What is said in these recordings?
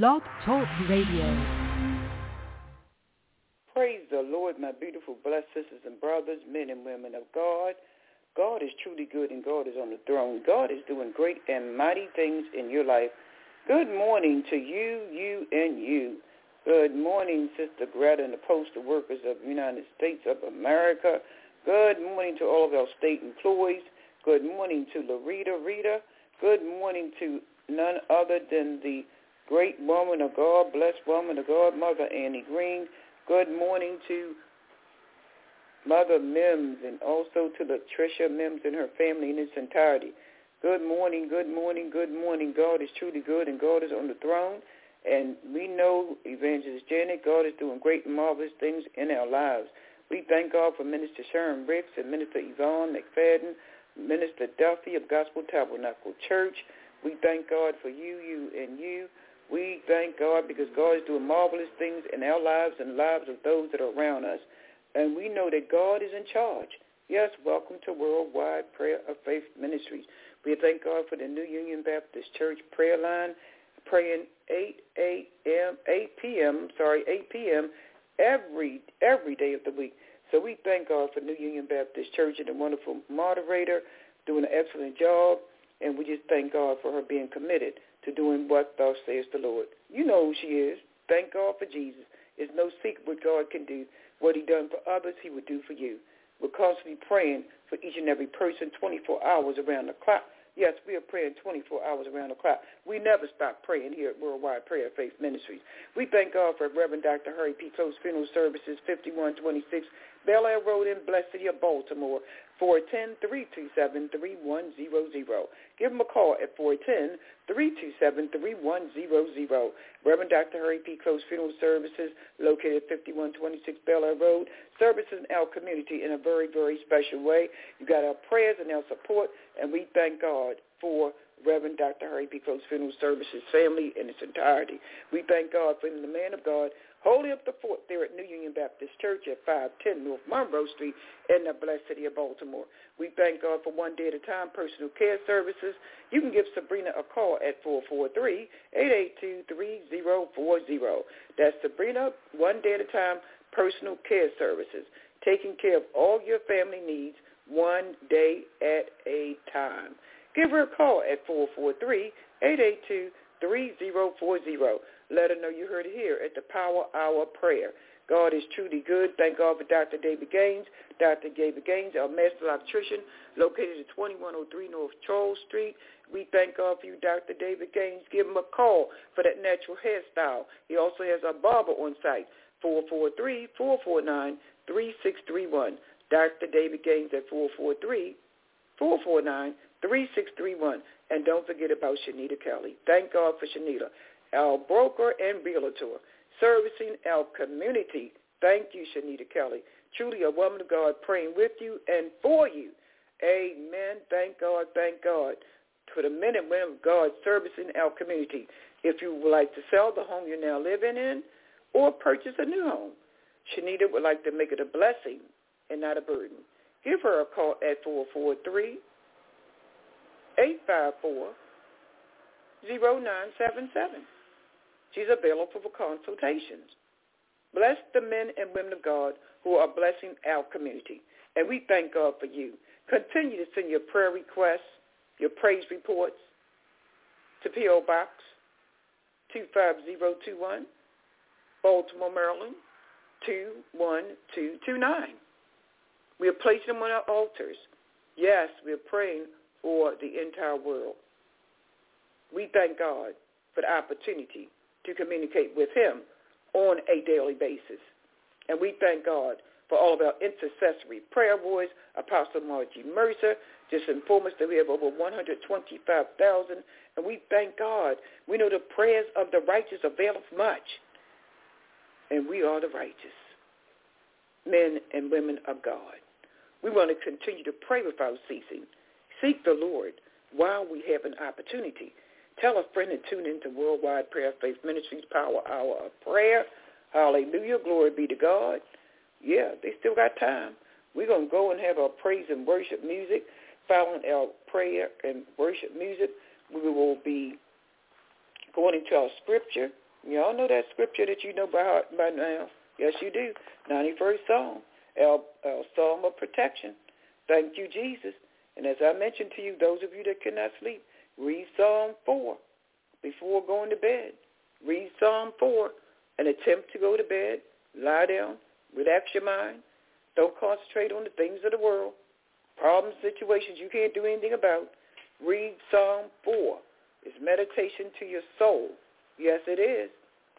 Blog Talk Radio. Praise the Lord, my beautiful blessed sisters and brothers, men and women of God. God is truly good and God is on the throne. God is doing great and mighty things in your life. Good morning to you, you, and you. Good morning, Sister Greta and the postal workers of the United States of America. Good morning to all of our state employees. Good morning to Larita Rita. Good morning to none other than the great woman of God, blessed woman of God, Mother Annie Green. Good morning to Mother Mims and also to Latricia Mims and her family in its entirety. Good morning, good morning, good morning. God is truly good and God is on the throne. And we know, Evangelist Janet, God is doing great and marvelous things in our lives. We thank God for Minister Sharon Ricks and Minister Yvonne McFadden, Minister Duffy of Gospel Tabernacle Church. We thank God for you, you, and you. We thank God because God is doing marvelous things in our lives and the lives of those that are around us. And we know that God is in charge. Yes, welcome to Worldwide Prayer of Faith Ministries. We thank God for the New Union Baptist Church prayer line, praying 8 a.m., 8 p.m., sorry, 8 p.m. every every day of the week. So we thank God for New Union Baptist Church and the wonderful moderator doing an excellent job. And we just thank God for her being committed to doing what thus says the Lord. You know who she is. Thank God for Jesus. It's no secret what God can do. What he done for others, he would do for you. We're constantly praying for each and every person 24 hours around the clock. Yes, we are praying 24 hours around the clock. We never stop praying here at Worldwide Prayer Faith Ministries. We thank God for Reverend Dr. Harry P. Close Funeral Services, 5126 Bel Air Road in Blessed City of Baltimore, 410-327-3100. Give them a call at 410-327-3100. Reverend Dr. Harry P. Close Funeral Services, located at 5126 Bel Air Road, services our community in a very, very special way. You got our prayers and our support, and we thank God for Reverend Dr. Harry P. Close Funeral Services family in its entirety. We thank God for the man of God holding up the fort there at New Union Baptist Church at 510 North Monroe Street in the blessed city of Baltimore. We thank God for one day at a time personal care services. You can give Sabrina a call at 443-882-3040. That's Sabrina, one day at a time personal care services, taking care of all your family needs one day at a time. Give her a call at 443-882-3040. Let her know you heard it here at the Power Hour Prayer. God is truly good. Thank God for Dr. David Gaines. Dr. David Gaines, our master electrician, located at 2103 North Charles Street. We thank God for you, Dr. David Gaines. Give him a call for that natural hairstyle. He also has a barber on site, 443-449-3631. Dr. David Gaines at 443-449-3631. And don't forget about Shanita Kelly. Thank God for Shanita our broker and realtor, servicing our community. Thank you, Shanita Kelly. Truly a woman of God praying with you and for you. Amen. Thank God. Thank God for the men and women of God servicing our community. If you would like to sell the home you're now living in or purchase a new home, Shanita would like to make it a blessing and not a burden. Give her a call at 443 854 0977. She's available for consultations. Bless the men and women of God who are blessing our community. And we thank God for you. Continue to send your prayer requests, your praise reports to P.O. Box 25021, Baltimore, Maryland 21229. We are placing them on our altars. Yes, we are praying for the entire world. We thank God for the opportunity to communicate with him on a daily basis. And we thank God for all of our intercessory prayer boys, Apostle Margie Mercer, just informed us that we have over 125,000. And we thank God. We know the prayers of the righteous availeth much. And we are the righteous, men and women of God. We want to continue to pray without ceasing. Seek the Lord while we have an opportunity. Tell a friend to tune into Worldwide Prayer Faith Ministries Power Hour of Prayer. Hallelujah. Glory be to God. Yeah, they still got time. We're going to go and have our praise and worship music. Following our prayer and worship music, we will be according to our scripture. Y'all know that scripture that you know by heart by now. Yes, you do. 91st Psalm, our, our Psalm of protection. Thank you, Jesus. And as I mentioned to you, those of you that cannot sleep, read Psalm 4 before going to bed. Read Psalm 4 and attempt to go to bed. Lie down. Relax your mind. Don't concentrate on the things of the world. Problems, situations you can't do anything about. Read Psalm 4. It's meditation to your soul. Yes, it is.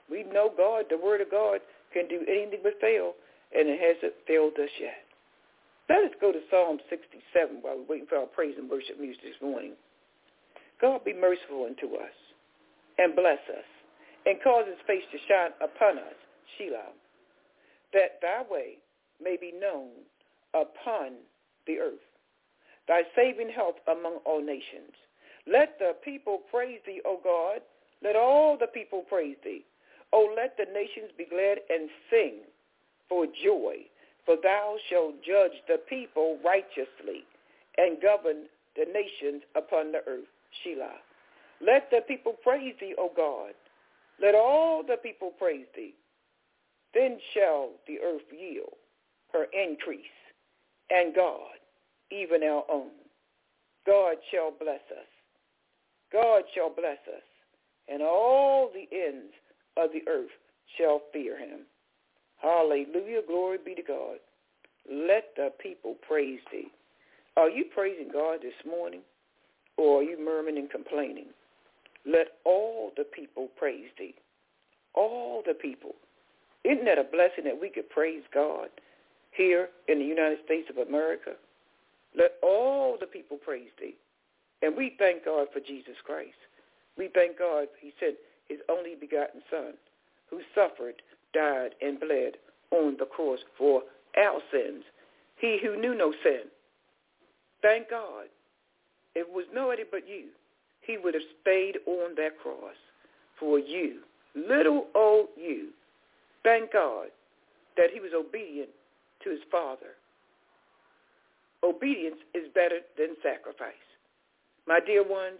We know God, the Word of God, can do anything but fail, and it hasn't failed us yet. Let us go to Psalm 67 while we're waiting for our praise and worship music this morning. God be merciful unto us and bless us and cause his face to shine upon us, Selah, that thy way may be known upon the earth, thy saving help among all nations. Let the people praise thee, O God. Let all the people praise thee. O let the nations be glad and sing for joy, for thou shalt judge the people righteously and govern the nations upon the earth. Selah. Let the people praise thee, O God. Let all the people praise thee. Then shall the earth yield her increase, and God, even our own. God shall bless us. God shall bless us, and all the ends of the earth shall fear him. Hallelujah. Glory be to God. Let the people praise thee. Are you praising God this morning, or are you murmuring and complaining? Let all the people praise thee. All the people. Isn't that a blessing that we could praise God here in the United States of America? Let all the people praise thee. And we thank God for Jesus Christ. We thank God, he said, his only begotten son, who suffered, died, and bled on the cross for our sins. He who knew no sin. Thank God. If it was nobody but you, he would have stayed on that cross for you, little old you. Thank God that he was obedient to his Father. Obedience is better than sacrifice. My dear ones,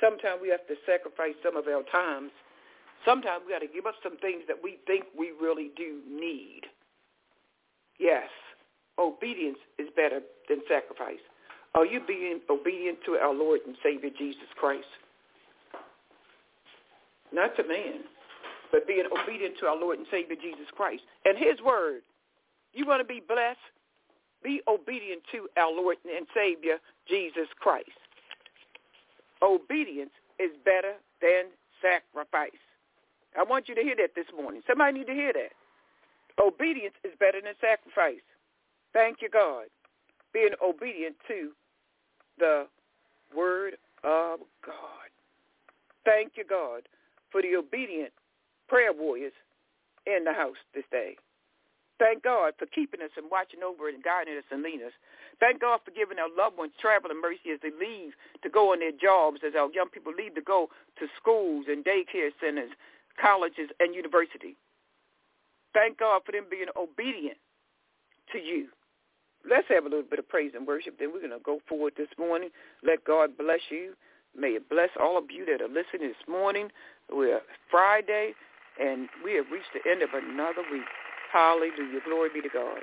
sometimes we have to sacrifice some of our times. Sometimes we got to give up some things that we think we really do need. Yes, obedience is better than sacrifice. Are you being obedient to our Lord and Savior Jesus Christ? Not to man, but being obedient to our Lord and Savior Jesus Christ and his word. You want to be blessed? Be obedient to our Lord and Savior Jesus Christ. Obedience is better than sacrifice. I want you to hear that this morning. Somebody need to hear that. Obedience is better than sacrifice. Thank you, God. Being obedient to the word of God. Thank you, God, for the obedient prayer warriors in the house this day. Thank God for keeping us and watching over and guiding us and leading us. Thank God for giving our loved ones travel traveling mercy as they leave to go on their jobs, as our young people leave to go to schools and daycare centers, colleges, and university. Thank God for them being obedient to you. Let's have a little bit of praise and worship. Then we're going to go forward this morning. Let God bless you. May it bless all of you that are listening this morning. We're Friday, and we have reached the end of another week. Hallelujah. Glory be to God.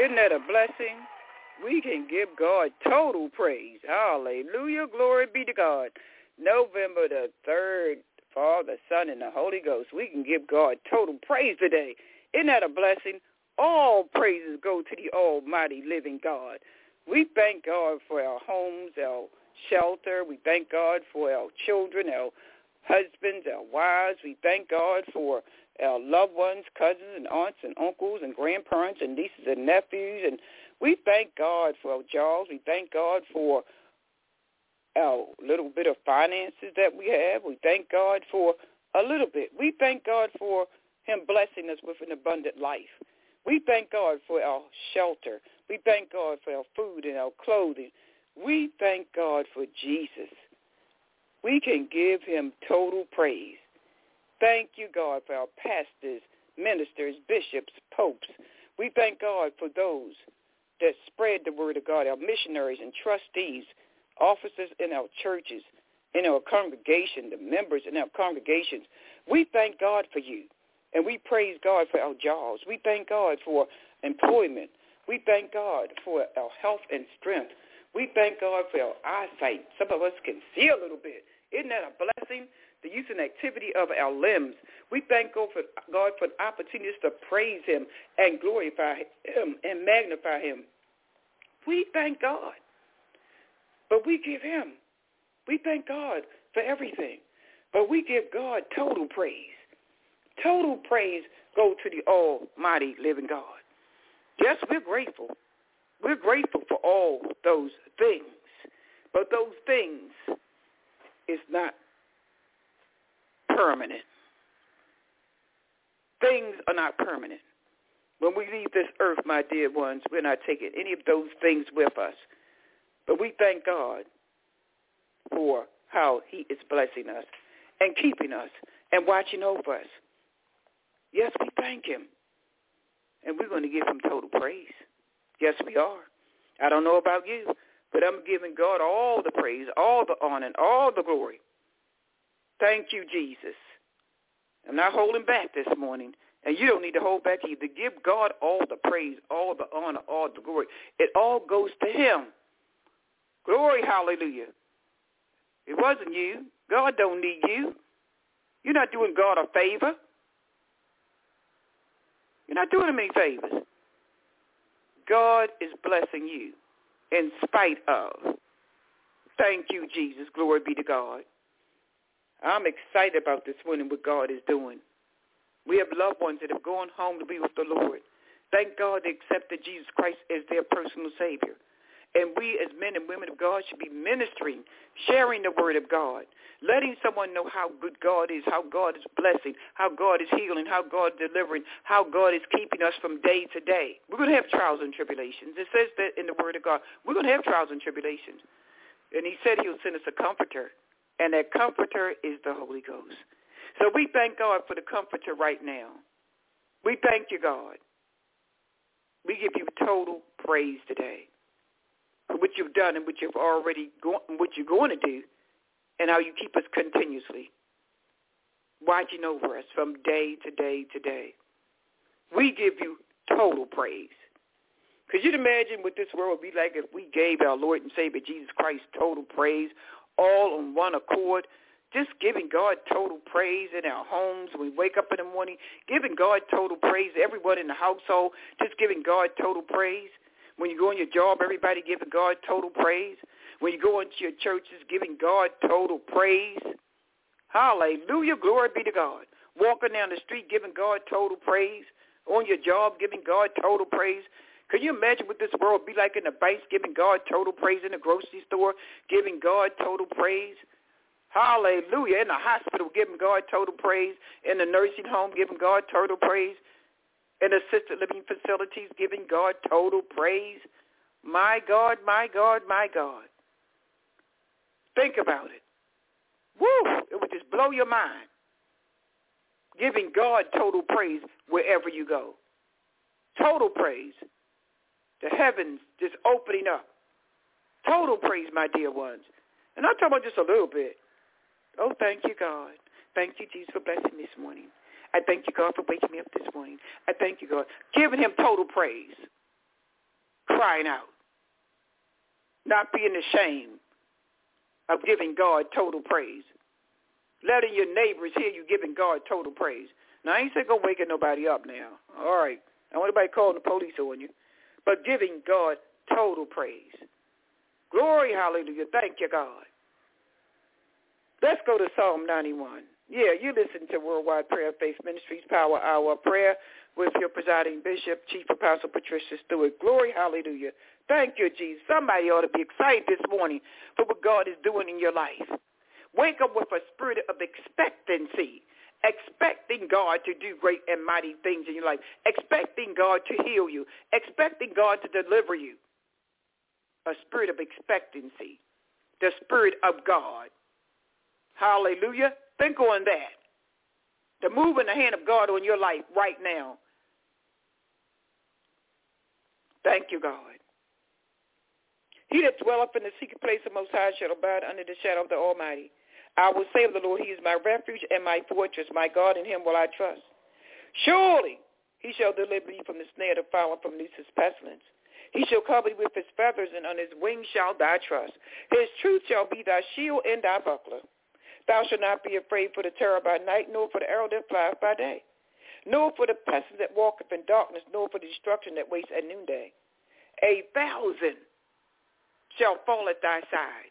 Isn't that a blessing? We can give God total praise. Hallelujah. Glory be to God. November the 3rd, Father, Son, and the Holy Ghost. We can give God total praise today. Isn't that a blessing? All praises go to the almighty living God. We thank God for our homes, our shelter. We thank God for our children, our husbands, our wives. We thank God for our loved ones, cousins and aunts and uncles and grandparents and nieces and nephews. And we thank God for our jobs. We thank God for our little bit of finances that we have. We thank God for a little bit. We thank God for him blessing us with an abundant life. We thank God for our shelter. We thank God for our food and our clothing. We thank God for Jesus. We can give him total praise. Thank you, God, for our pastors, ministers, bishops, popes. We thank God for those that spread the word of God, our missionaries and trustees, officers in our churches, in our congregation, the members in our congregations. We thank God for you. And we praise God for our jobs. We thank God for employment. We thank God for our health and strength. We thank God for our eyesight. Some of us can see a little bit. Isn't that a blessing? The use and activity of our limbs. We thank God for, God for opportunities to praise him and glorify him and magnify him. We thank God. But we give him. We thank God for everything. But we give God total praise. Total praise go to the almighty living God. Yes, we're grateful. We're grateful for all those things. But those things is not permanent. Things are not permanent. When we leave this earth, my dear ones, we're not taking any of those things with us. But we thank God for how he is blessing us and keeping us and watching over us. Yes, we thank him. And we're going to give him total praise. Yes, we are. I don't know about you, but I'm giving God all the praise, all the honor, and all the glory. Thank you, Jesus. I'm not holding back this morning. And you don't need to hold back either. Give God all the praise, all the honor, all the glory. It all goes to him. Glory, hallelujah. It wasn't you. God don't need you. You're not doing God a favor. You're not doing him any favors. God is blessing you in spite of. Thank you, Jesus. Glory be to God. I'm excited about this morning what God is doing. We have loved ones that have gone home to be with the Lord. Thank God they accepted Jesus Christ as their personal Savior. And we as men and women of God should be ministering, sharing the word of God, letting someone know how good God is, how God is blessing, how God is healing, how God is delivering, how God is keeping us from day to day. We're going to have trials and tribulations. It says that in the word of God. We're going to have trials and tribulations. And he said he'll send us a comforter. And that comforter is the Holy Ghost. So we thank God for the comforter right now. We thank you, God. We give you total praise today for what you've done and what you've already go- what you're going to do, and how you keep us continuously watching over us from day to day to day. We give you total praise. Could you imagine what this world would be like if we gave our Lord and Savior Jesus Christ total praise, all on one accord? just giving God total praise in our homes. We wake up in the morning, giving God total praise. Everyone in the household, just giving God total praise. When you go on your job, everybody giving God total praise. When you go into your churches, giving God total praise. Hallelujah. Glory be to God. Walking down the street, giving God total praise. On your job, giving God total praise. Can you imagine what this world would be like in the banks, giving God total praise in the grocery store, giving God total praise? Hallelujah. In the hospital, giving God total praise. In the nursing home, giving God total praise in assisted living facilities giving God total praise. My God, my God, my God. Think about it. Woo! It would just blow your mind. Giving God total praise wherever you go. Total praise. The heavens just opening up. Total praise, my dear ones. And I'm talking about just a little bit. Oh, thank you, God. Thank you, Jesus, for blessing me this morning. I thank you, God, for waking me up this morning. I thank you, God. Giving him total praise. crying out, not being ashamed of giving God total praise, letting your neighbors hear you giving God total praise. Now, I ain't saying go waking nobody up now. All right. I want anybody calling the police on you. But giving God total praise. Glory, hallelujah. Thank you, God. Let's go to Psalm 91. Yeah, you listen to Worldwide Prayer Faith Ministries Power Hour Prayer with your presiding bishop, Chief Apostle Patricia Stewart. Glory, hallelujah. Thank you, Jesus. Somebody ought to be excited this morning for what God is doing in your life. Wake up with a spirit of expectancy, expecting God to do great and mighty things in your life, expecting God to heal you, expecting God to deliver you. A spirit of expectancy, the spirit of God. Hallelujah. Think on that. The move in the hand of God on your life right now. Thank you, God. He that dwelleth in the secret place of Most High shall abide under the shadow of the Almighty. I will say of the Lord, He is my refuge and my fortress, my God, in Him will I trust. Surely He shall deliver thee from the snare of the fowler, from Lucifer's pestilence. He shall cover thee with His feathers, and on His wings shall thy trust. His truth shall be thy shield and thy buckler. Thou shalt not be afraid for the terror by night, nor for the arrow that flieth by day, nor for the pestilence that walketh in darkness, nor for the destruction that wastes at noonday. A thousand shall fall at thy side,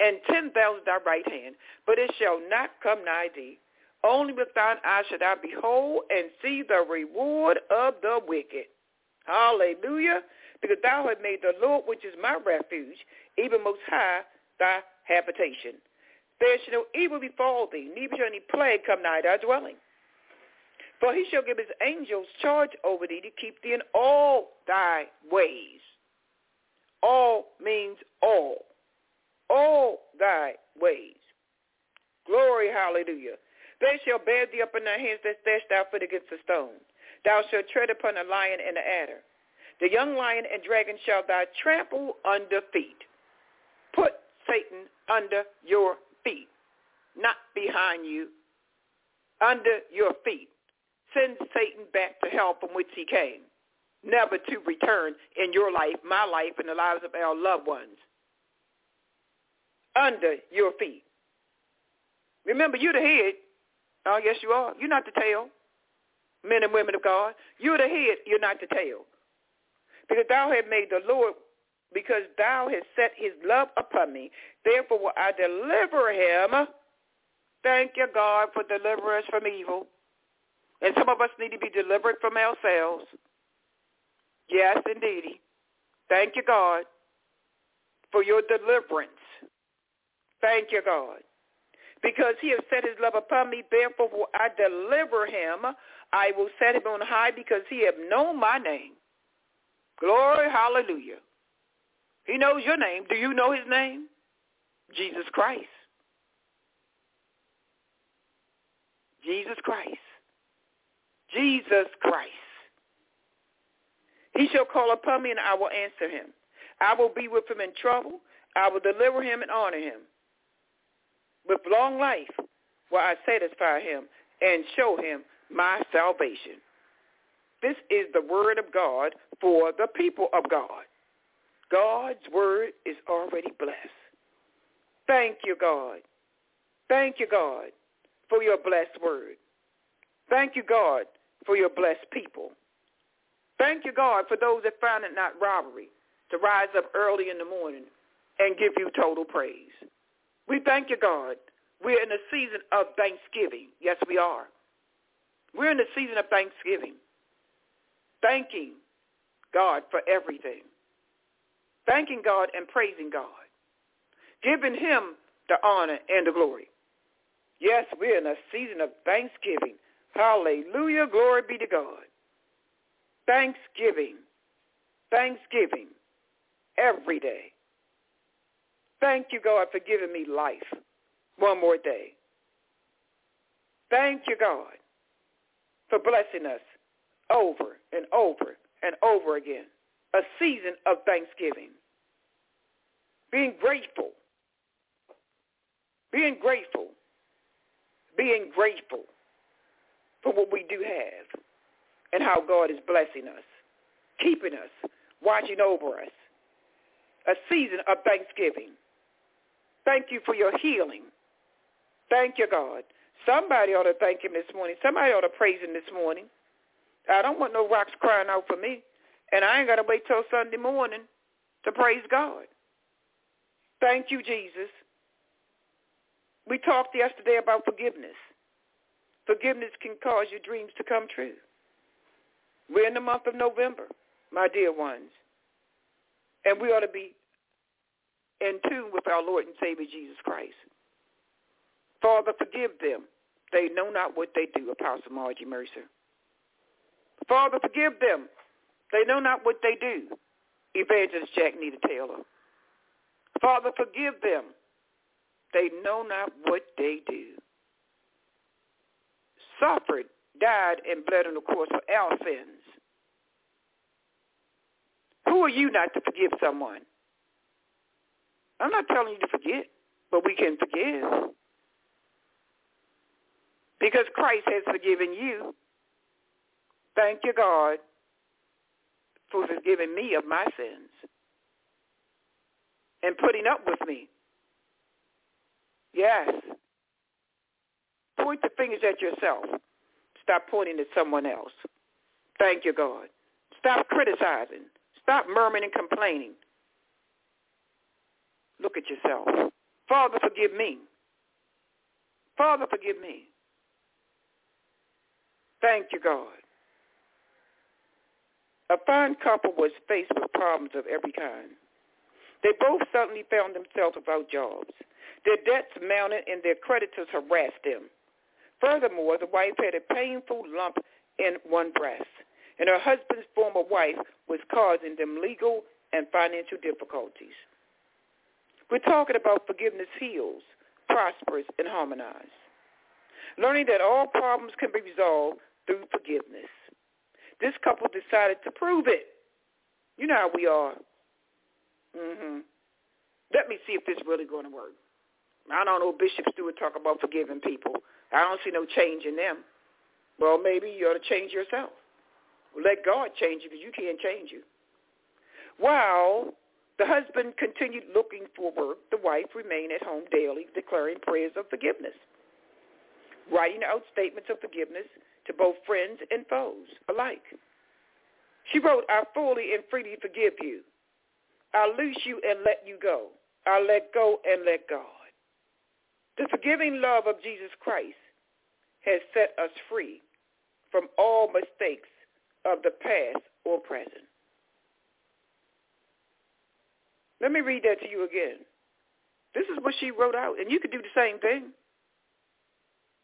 and ten thousand thy right hand, but it shall not come nigh thee. Only with thine eyes shall thou behold and see the reward of the wicked. Hallelujah. Because thou hast made the Lord, which is my refuge, even most high, thy habitation. There shall no evil befall thee, neither shall any plague come nigh thy dwelling. For he shall give his angels charge over thee to keep thee in all thy ways. All means all. All thy ways. Glory, hallelujah. They shall bear thee up in thy hands that dash thou foot against the stone. Thou shalt tread upon a lion and an adder. The young lion and dragon shall thou trample under feet. Put Satan under your feet, not behind you, under your feet. Send Satan back to hell from which he came, never to return in your life, my life, and the lives of our loved ones. Under your feet. Remember, you're the head. Oh, yes, you are. You're not the tail. Men and women of God. You're the head. You're not the tail. Because thou hast made the Lord because thou hast set his love upon me. Therefore will I deliver him. Thank you, God, for delivering us from evil. And some of us need to be delivered from ourselves. Yes, indeed. Thank you, God, for your deliverance. Thank you, God. Because he has set his love upon me, therefore will I deliver him. I will set him on high because he have known my name. Glory, hallelujah. He knows your name. Do you know his name? Jesus Christ. Jesus Christ. Jesus Christ. He shall call upon me and I will answer him. I will be with him in trouble. I will deliver him and honor him. With long life will I satisfy him and show him my salvation. This is the word of God for the people of God. God's word is already blessed. Thank you, God. Thank you, God, for your blessed word. Thank you, God, for your blessed people. Thank you, God, for those that found it not robbery to rise up early in the morning and give you total praise. We thank you, God. We're in a season of thanksgiving. Yes, we are. We're in the season of thanksgiving. Thanking God for everything thanking God and praising God, giving him the honor and the glory. Yes, we're in a season of thanksgiving. Hallelujah. Glory be to God. Thanksgiving. Thanksgiving every day. Thank you, God, for giving me life one more day. Thank you, God, for blessing us over and over and over again. A season of thanksgiving being grateful, being grateful, being grateful for what we do have and how God is blessing us, keeping us, watching over us. A season of thanksgiving. Thank you for your healing. Thank you, God. Somebody ought to thank him this morning. Somebody ought to praise him this morning. I don't want no rocks crying out for me. And I ain't got to wait till Sunday morning to praise God. Thank you, Jesus. We talked yesterday about forgiveness. Forgiveness can cause your dreams to come true. We're in the month of November, my dear ones. And we ought to be in tune with our Lord and Savior Jesus Christ. Father, forgive them. They know not what they do, Apostle Margie Mercer. Father, forgive them. They know not what they do, Evangelist Jack Nita Taylor. Father, forgive them. They know not what they do. Suffered, died, and bled on the cross for our sins. Who are you not to forgive someone? I'm not telling you to forget, but we can forgive. Because Christ has forgiven you. Thank you, God, for forgiving me of my sins and putting up with me. Yes. Point the fingers at yourself. Stop pointing at someone else. Thank you, God. Stop criticizing. Stop murmuring and complaining. Look at yourself. Father, forgive me. Father, forgive me. Thank you, God. A fine couple was faced with problems of every kind. They both suddenly found themselves without jobs. Their debts mounted and their creditors harassed them. Furthermore, the wife had a painful lump in one breast, and her husband's former wife was causing them legal and financial difficulties. We're talking about forgiveness heals, prospers, and harmonizes. Learning that all problems can be resolved through forgiveness. This couple decided to prove it. You know how we are. Mhm. Let me see if this really going to work. I don't know Bishop Stewart talk about forgiving people. I don't see no change in them. Well, maybe you ought to change yourself. Let God change you because you can't change you. While the husband continued looking for work, the wife remained at home daily declaring prayers of forgiveness, writing out statements of forgiveness to both friends and foes alike. She wrote, I fully and freely forgive you. I'll loose you and let you go. I'll let go and let God. The forgiving love of Jesus Christ has set us free from all mistakes of the past or present. Let me read that to you again. This is what she wrote out, and you could do the same thing.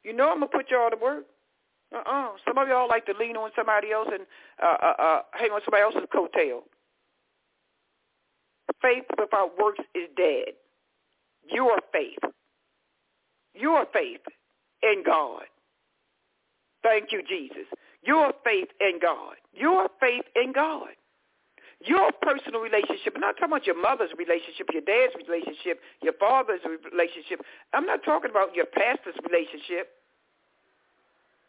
You know I'm going to put you all to work. Uh-uh. Some of y'all like to lean on somebody else and uh, uh, uh, hang on somebody else's coattail. Faith without works is dead. Your faith. Your faith in God. Thank you, Jesus. Your faith in God. Your faith in God. Your personal relationship. I'm not talking about your mother's relationship, your dad's relationship, your father's relationship. I'm not talking about your pastor's relationship.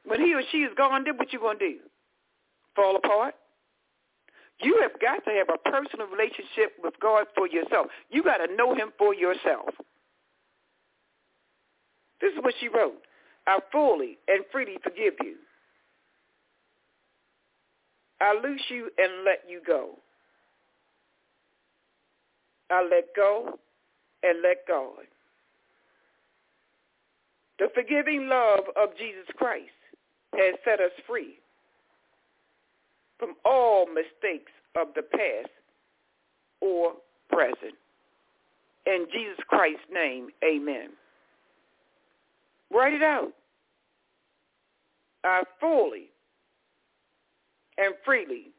When he or she is gone, then what you going to do? Fall apart? You have got to have a personal relationship with God for yourself. You got to know him for yourself. This is what she wrote. I fully and freely forgive you. I loose you and let you go. I let go and let God. The forgiving love of Jesus Christ has set us free from all mistakes of the past or present. In Jesus Christ's name, amen. Write it out. I fully and freely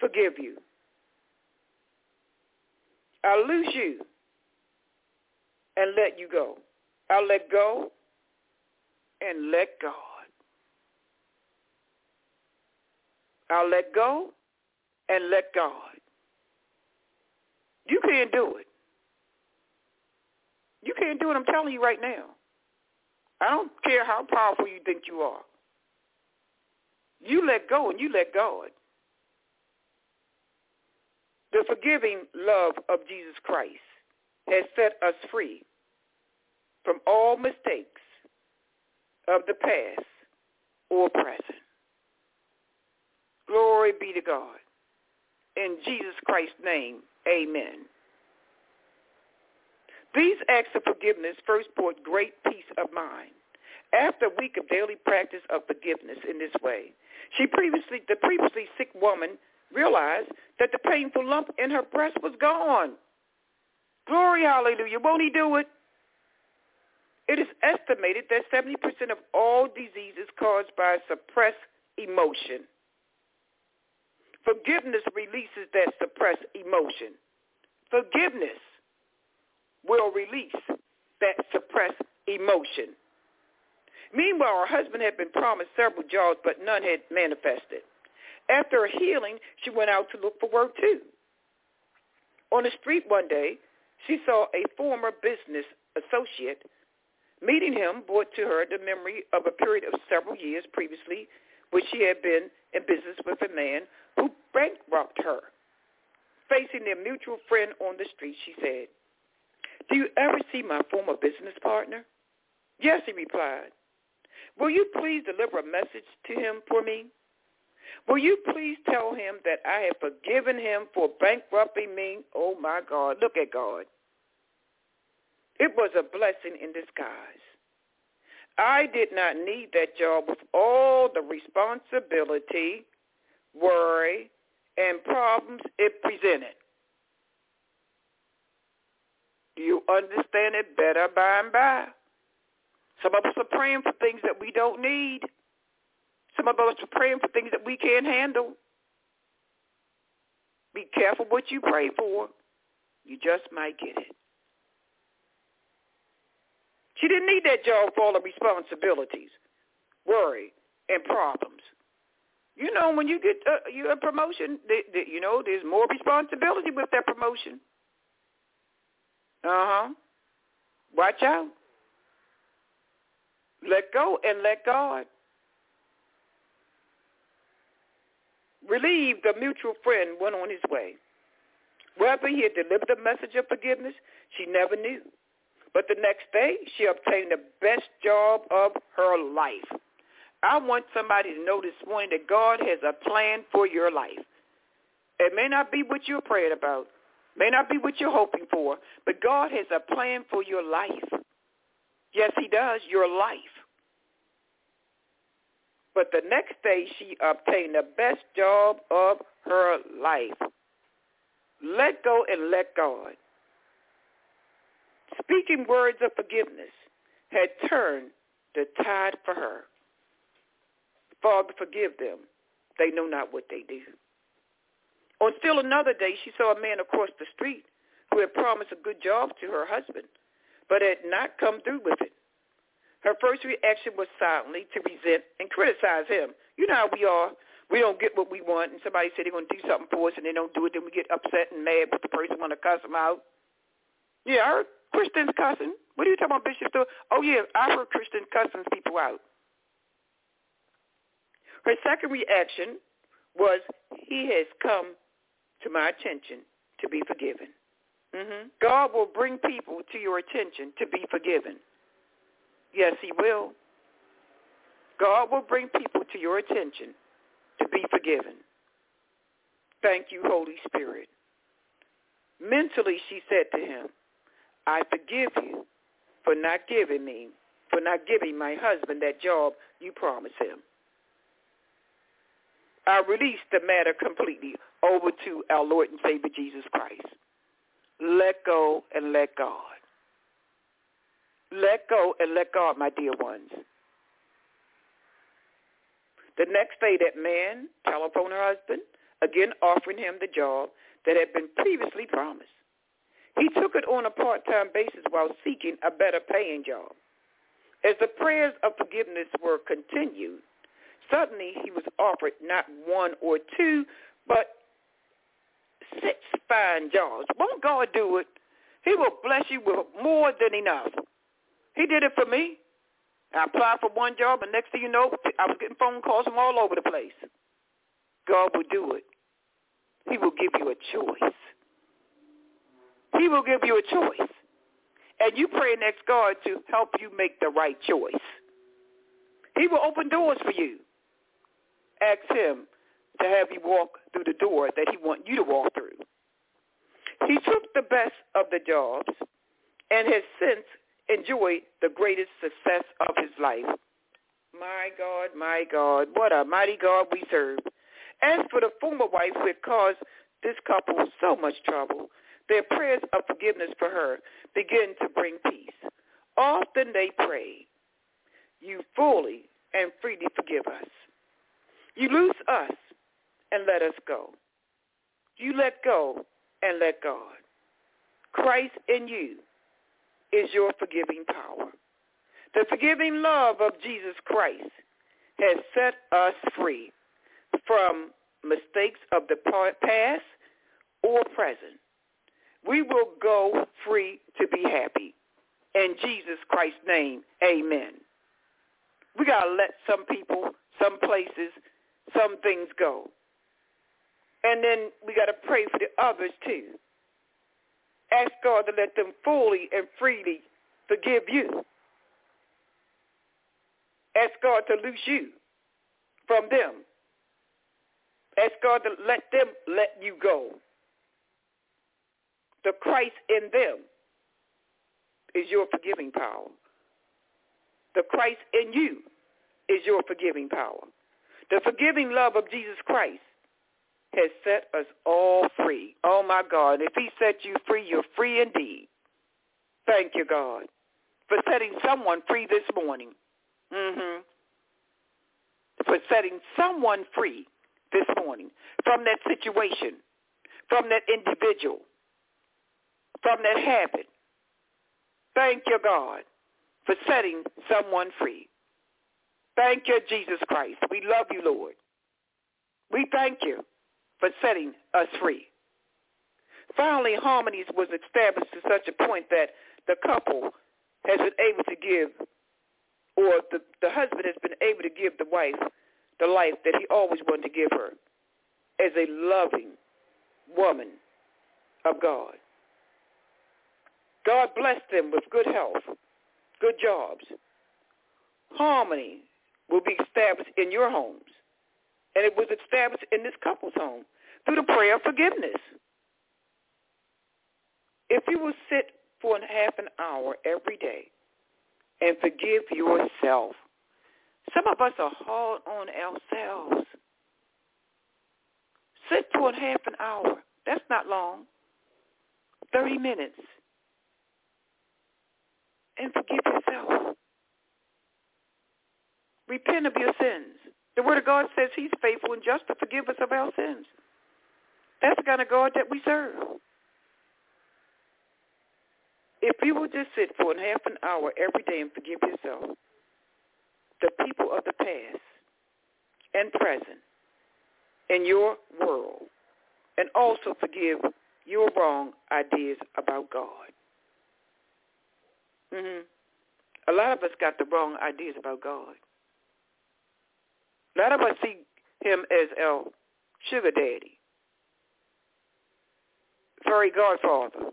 forgive you. I'll lose you and let you go. I'll let go and let God. I'll let go and let God. You can't do it. You can't do it. I'm telling you right now. I don't care how powerful you think you are. You let go and you let God. The forgiving love of Jesus Christ has set us free from all mistakes of the past or present. Glory be to God. In Jesus Christ's name, amen. These acts of forgiveness first brought great peace of mind. After a week of daily practice of forgiveness in this way, she previously, the previously sick woman realized that the painful lump in her breast was gone. Glory, hallelujah. Won't he do it? It is estimated that 70% of all diseases caused by suppressed emotion. Forgiveness releases that suppressed emotion. Forgiveness will release that suppressed emotion. Meanwhile, her husband had been promised several jobs, but none had manifested. After her healing, she went out to look for work too. On the street one day, she saw a former business associate. Meeting him brought to her the memory of a period of several years previously when she had been in business with a man who bankrupted her. Facing their mutual friend on the street, she said, do you ever see my former business partner? Yes, he replied. Will you please deliver a message to him for me? Will you please tell him that I have forgiven him for bankrupting me? Oh my God, look at God. It was a blessing in disguise. I did not need that job with all the responsibility, worry, and problems it presented. You understand it better by and by? Some of us are praying for things that we don't need. Some of us are praying for things that we can't handle. Be careful what you pray for. You just might get it. She didn't need that job for all the responsibilities, worry, and problems. You know, when you get uh, you a promotion, they, they, you know, there's more responsibility with that promotion. Uh-huh. Watch out. Let go and let God. Relieved, the mutual friend went on his way. Whether he had delivered the message of forgiveness, she never knew. But the next day, she obtained the best job of her life. I want somebody to know this morning that God has a plan for your life. It may not be what you're praying about, may not be what you're hoping for, but God has a plan for your life. Yes, he does, your life. But the next day, she obtained the best job of her life. Let go and let God speaking words of forgiveness had turned the tide for her. Father, forgive them. They know not what they do. On still another day, she saw a man across the street who had promised a good job to her husband, but had not come through with it. Her first reaction was silently to resent and criticize him. You know how we are. We don't get what we want, and somebody said they're going to do something for us, and they don't do it. Then we get upset and mad with the person, want to cuss them out. Yeah, I heard Christians cussing. What are you talking about, Bishop? Oh, yeah, I heard cussing people out. Her second reaction was, he has come to my attention to be forgiven. Mm-hmm. God will bring people to your attention to be forgiven. Yes, he will. God will bring people to your attention to be forgiven. Thank you, Holy Spirit. Mentally, she said to him, I forgive you for not giving me, for not giving my husband that job you promised him. I release the matter completely over to our Lord and Savior Jesus Christ. Let go and let God. Let go and let God, my dear ones. The next day, that man telephoned her husband, again offering him the job that had been previously promised. He took it on a part-time basis while seeking a better paying job. As the prayers of forgiveness were continued, suddenly he was offered not one or two, but six fine jobs. Won't God do it? He will bless you with more than enough. He did it for me. I applied for one job, and next thing you know, I was getting phone calls from all over the place. God will do it. He will give you a choice. He will give you a choice. And you pray next God to help you make the right choice. He will open doors for you. Ask him to have you walk through the door that he wants you to walk through. He took the best of the jobs and has since enjoyed the greatest success of his life. My God, my God, what a mighty God we serve. As for the former wife who had caused this couple so much trouble, their prayers of forgiveness for her begin to bring peace. Often they pray, you fully and freely forgive us. You loose us and let us go. You let go and let God. Christ in you is your forgiving power. The forgiving love of Jesus Christ has set us free from mistakes of the past or present. We will go free to be happy. In Jesus Christ's name, amen. We got to let some people, some places, some things go. And then we got to pray for the others too. Ask God to let them fully and freely forgive you. Ask God to loose you from them. Ask God to let them let you go. The Christ in them is your forgiving power. The Christ in you is your forgiving power. The forgiving love of Jesus Christ has set us all free. Oh, my God. If he set you free, you're free indeed. Thank you, God, for setting someone free this morning. Mm-hmm. For setting someone free this morning from that situation, from that individual, from that habit. Thank you, God, for setting someone free. Thank you, Jesus Christ. We love you, Lord. We thank you setting us free. Finally, harmonies was established to such a point that the couple has been able to give, or the, the husband has been able to give the wife the life that he always wanted to give her as a loving woman of God. God blessed them with good health, good jobs. Harmony will be established in your homes and it was established in this couple's home through the prayer of forgiveness. If you will sit for a half an hour every day and forgive yourself, some of us are hard on ourselves. Sit for a half an hour. That's not long. 30 minutes. And forgive yourself. Repent of your sins. The Word of God says he's faithful and just to forgive us of our sins. That's the kind of God that we serve. If you will just sit for a half an hour every day and forgive yourself, the people of the past and present in your world, and also forgive your wrong ideas about God. Mm-hmm. A lot of us got the wrong ideas about God. None of us see him as our sugar daddy, fairy godfather,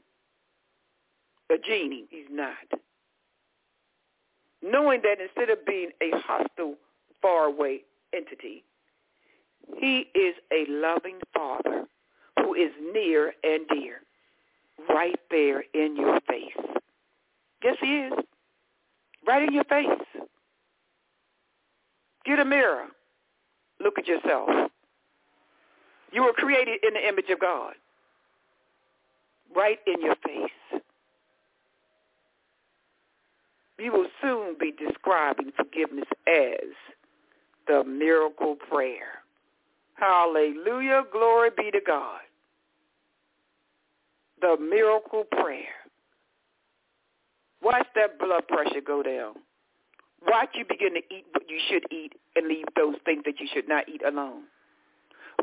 a genie. He's not. Knowing that instead of being a hostile, faraway entity, he is a loving father who is near and dear, right there in your face. Yes, he is. Right in your face. Get a mirror. Look at yourself. You were created in the image of God. Right in your face. You will soon be describing forgiveness as the miracle prayer. Hallelujah. Glory be to God. The miracle prayer. Watch that blood pressure go down. Watch you begin to eat what you should eat and leave those things that you should not eat alone.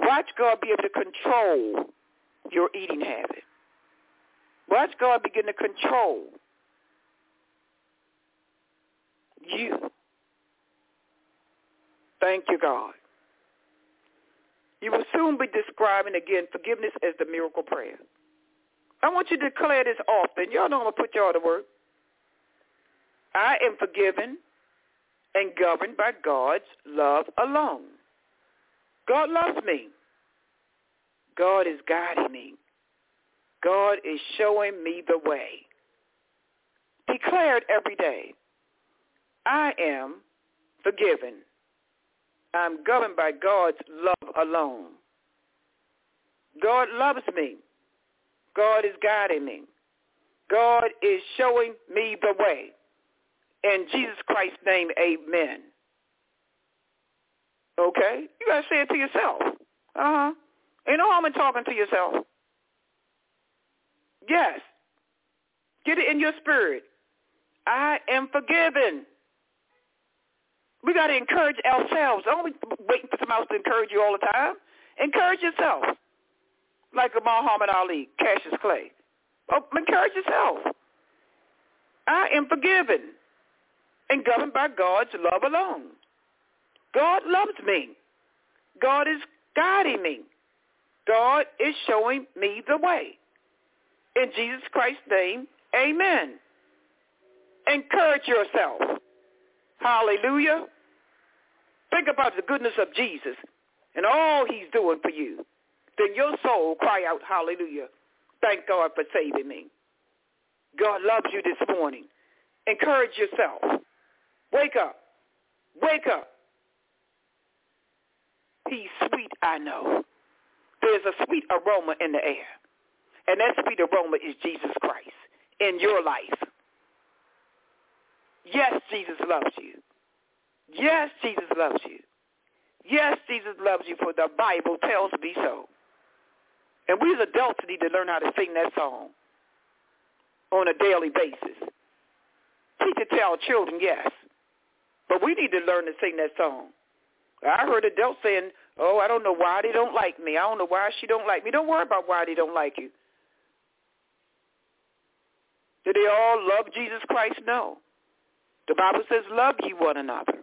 Watch God be able to control your eating habit. Watch God begin to control you. Thank you, God. You will soon be describing again forgiveness as the miracle prayer. I want you to declare this often. Y'all know I'm going to put y'all to work. I am forgiven and governed by God's love alone. God loves me. God is guiding me. God is showing me the way. Declared every day. I am forgiven. I'm governed by God's love alone. God loves me. God is guiding me. God is showing me the way. In Jesus Christ's name, amen. Okay? You got to say it to yourself. Uh-huh. Ain't no harm in talking to yourself. Yes. Get it in your spirit. I am forgiven. We got to encourage ourselves. Don't be waiting for someone else to encourage you all the time. Encourage yourself. Like Muhammad Ali, Cassius Clay. Oh, encourage yourself. I am forgiven and governed by God's love alone. God loves me. God is guiding me. God is showing me the way. In Jesus Christ's name, amen. Encourage yourself. Hallelujah. Think about the goodness of Jesus and all he's doing for you. Then your soul cry out, hallelujah. Thank God for saving me. God loves you this morning. Encourage yourself. Wake up. Wake up. He's sweet, I know. There's a sweet aroma in the air. And that sweet aroma is Jesus Christ in your life. Yes, Jesus loves you. Yes, Jesus loves you. Yes, Jesus loves you, for the Bible tells me so. And we as adults need to learn how to sing that song on a daily basis. Teach to our children, yes. But we need to learn to sing that song. I heard adults saying, oh, I don't know why they don't like me. I don't know why she don't like me. Don't worry about why they don't like you. Do they all love Jesus Christ? No. The Bible says, love ye one another.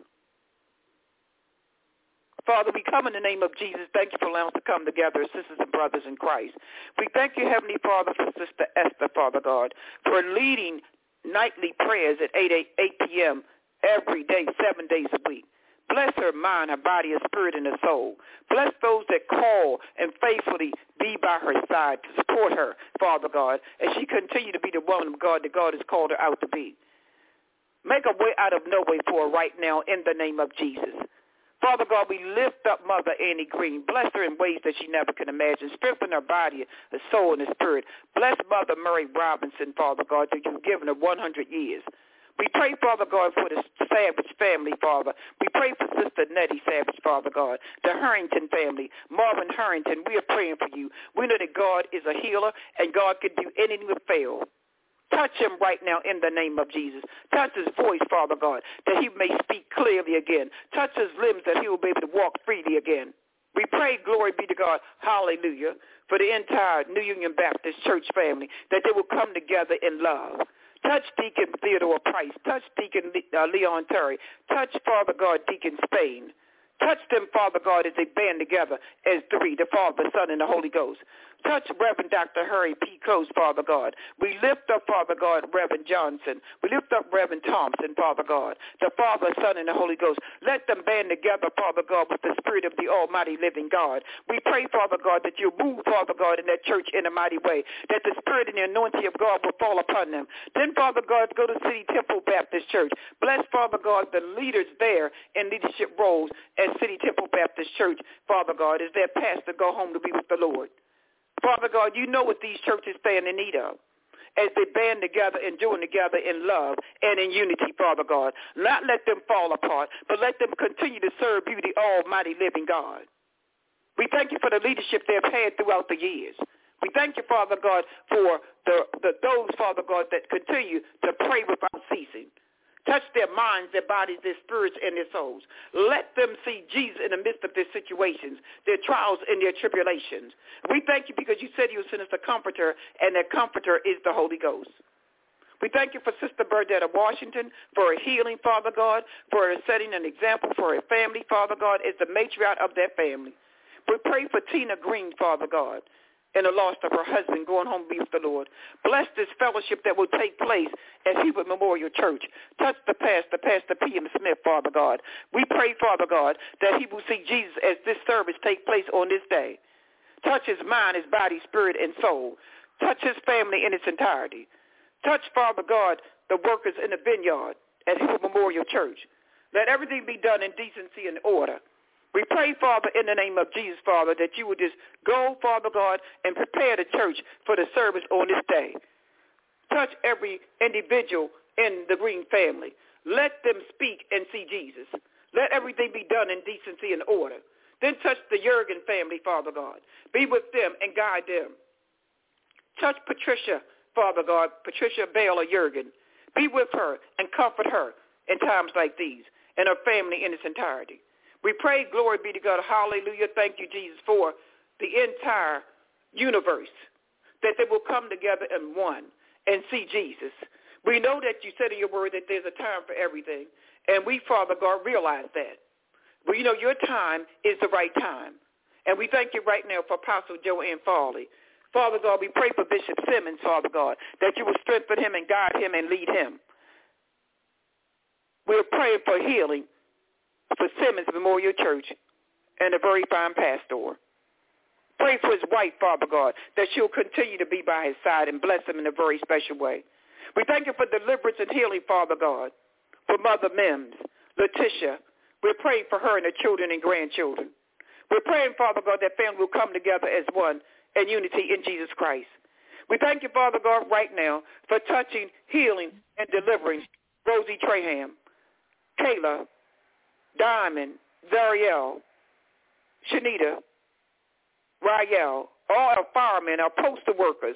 Father, we come in the name of Jesus. Thank you for allowing us to come together as sisters and brothers in Christ. We thank you, Heavenly Father, for Sister Esther, Father God, for leading nightly prayers at 8, 8, 8 p.m. every day, seven days a week. Bless her mind, her body, her spirit, and her soul. Bless those that call and faithfully be by her side to support her, Father God, as she continue to be the woman of God that God has called her out to be. Make a way out of no way for her right now in the name of Jesus. Father God, we lift up Mother Annie Green. Bless her in ways that she never can imagine. Strengthen her body, her soul, and her spirit. Bless Mother Murray Robinson, Father God, that you've given her 100 years. We pray, Father God, for the Savage family, Father. We pray for Sister Nettie Savage, Father God, the Harrington family, Marvin Harrington. We are praying for you. We know that God is a healer, and God can do anything but fail. Touch him right now in the name of Jesus. Touch his voice, Father God, that he may speak clearly again. Touch his limbs that he will be able to walk freely again. We pray, glory be to God, hallelujah, for the entire New Union Baptist Church family, that they will come together in love. Touch Deacon Theodore Price. Touch Deacon uh, Leon Terry. Touch, Father God, Deacon Spain. Touch them, Father God, as they band together as three, the Father, the Son, and the Holy Ghost. Touch Reverend Dr. Harry P. Coase, Father God. We lift up, Father God, Reverend Johnson. We lift up Reverend Thompson, Father God, the Father, Son, and the Holy Ghost. Let them band together, Father God, with the Spirit of the Almighty Living God. We pray, Father God, that you move, Father God, in that church in a mighty way, that the Spirit and the anointing of God will fall upon them. Then, Father God, go to City Temple Baptist Church. Bless, Father God, the leaders there in leadership roles at City Temple Baptist Church, Father God, as their pastor go home to be with the Lord. Father God, you know what these churches stand in need of as they band together and join together in love and in unity, Father God. Not let them fall apart, but let them continue to serve you, the almighty living God. We thank you for the leadership they've had throughout the years. We thank you, Father God, for the, the those, Father God, that continue to pray without ceasing. Touch their minds, their bodies, their spirits, and their souls. Let them see Jesus in the midst of their situations, their trials, and their tribulations. We thank you because you said you would send us a comforter, and that comforter is the Holy Ghost. We thank you for Sister Burdetta Washington, for her healing, Father God, for her setting an example for her family, Father God, as the matriarch of that family. We pray for Tina Green, Father God, and the loss of her husband going home to be with the Lord. Bless this fellowship that will take place at Hebert Memorial Church. Touch the pastor, Pastor P.M. Smith, Father God. We pray, Father God, that he will see Jesus as this service take place on this day. Touch his mind, his body, spirit, and soul. Touch his family in its entirety. Touch, Father God, the workers in the vineyard at Hebert Memorial Church. Let everything be done in decency and order. We pray, Father, in the name of Jesus, Father, that you would just go, Father God, and prepare the church for the service on this day. Touch every individual in the Green family. Let them speak and see Jesus. Let everything be done in decency and order. Then touch the Jurgen family, Father God. Be with them and guide them. Touch Patricia, Father God, Patricia Baylor Jurgen. Be with her and comfort her in times like these and her family in its entirety. We pray, glory be to God, hallelujah, thank you, Jesus, for the entire universe, that they will come together in one and see Jesus. We know that you said in your word that there's a time for everything, and we, Father God, realize that. But you know, your time is the right time. And we thank you right now for Apostle Joanne Farley. Father God, we pray for Bishop Simmons, Father God, that you will strengthen him and guide him and lead him. We're praying for healing for Simmons Memorial Church and a very fine pastor. Pray for his wife, Father God, that she'll continue to be by his side and bless him in a very special way. We thank you for deliverance and healing, Father God, for Mother Mims, Letitia. We're praying for her and her children and grandchildren. We're praying, Father God, that family will come together as one in unity in Jesus Christ. We thank you, Father God, right now for touching, healing, and delivering Rosie Traham, Kayla, Diamond, Zariel, Shanita, Rael, all our firemen, our postal workers,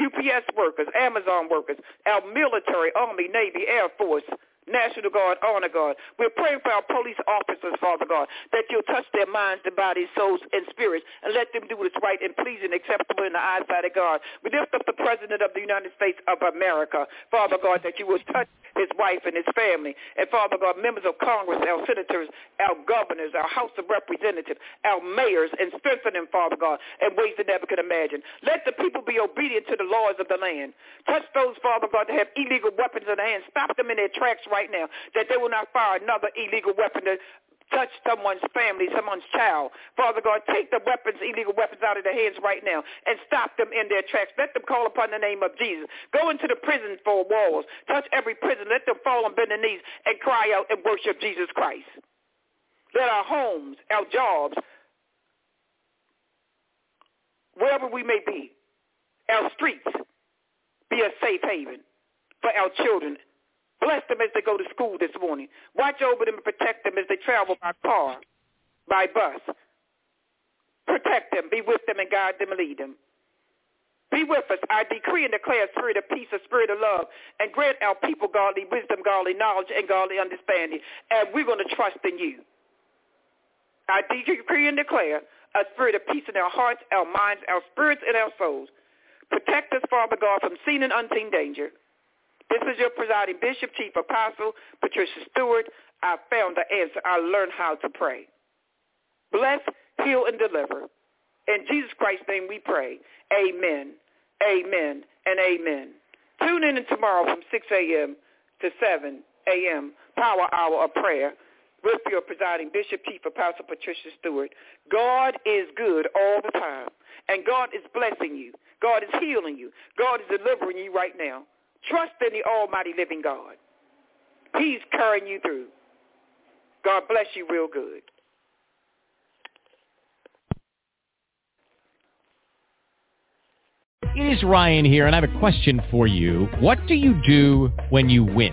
UPS workers, Amazon workers, our military, Army, Navy, Air Force, National Guard, Honor Guard. We're praying for our police officers, Father God, that you'll touch their minds, their bodies, souls, and spirits, and let them do what's right and pleasing, acceptable in the eyesight of God. We lift up the President of the United States of America, Father God, that you will touch his wife and his family. And Father God, members of Congress, our senators, our governors, our House of Representatives, our mayors, and strengthen them, Father God, in ways they never could imagine. Let the people be obedient to the laws of the land. Touch those, Father God, that have illegal weapons in their hands. Stop them in their tracks right now, that they will not fire another illegal weapon to touch someone's family, someone's child. Father God, take the weapons, illegal weapons out of their hands right now and stop them in their tracks. Let them call upon the name of Jesus. Go into the prison four walls. Touch every prison. Let them fall on bending knees and cry out and worship Jesus Christ. Let our homes, our jobs, wherever we may be, our streets, be a safe haven for our children Bless them as they go to school this morning. Watch over them and protect them as they travel by car, by bus. Protect them. Be with them and guide them and lead them. Be with us. I decree and declare a spirit of peace, a spirit of love, and grant our people godly wisdom, godly knowledge, and godly understanding. And we're going to trust in you. I decree and declare a spirit of peace in our hearts, our minds, our spirits, and our souls. Protect us, Father God, from seen and unseen danger. This is your presiding bishop, chief apostle, Patricia Stewart. I found the answer. I learned how to pray. Bless, heal, and deliver. In Jesus Christ's name we pray. Amen, amen, and amen. Tune in tomorrow from 6 a.m. to 7 a.m. Power Hour of Prayer with your presiding bishop, chief apostle, Patricia Stewart. God is good all the time, and God is blessing you. God is healing you. God is delivering you right now. Trust in the almighty living God. He's carrying you through. God bless you real good. It is Ryan here, and I have a question for you. What do you do when you win?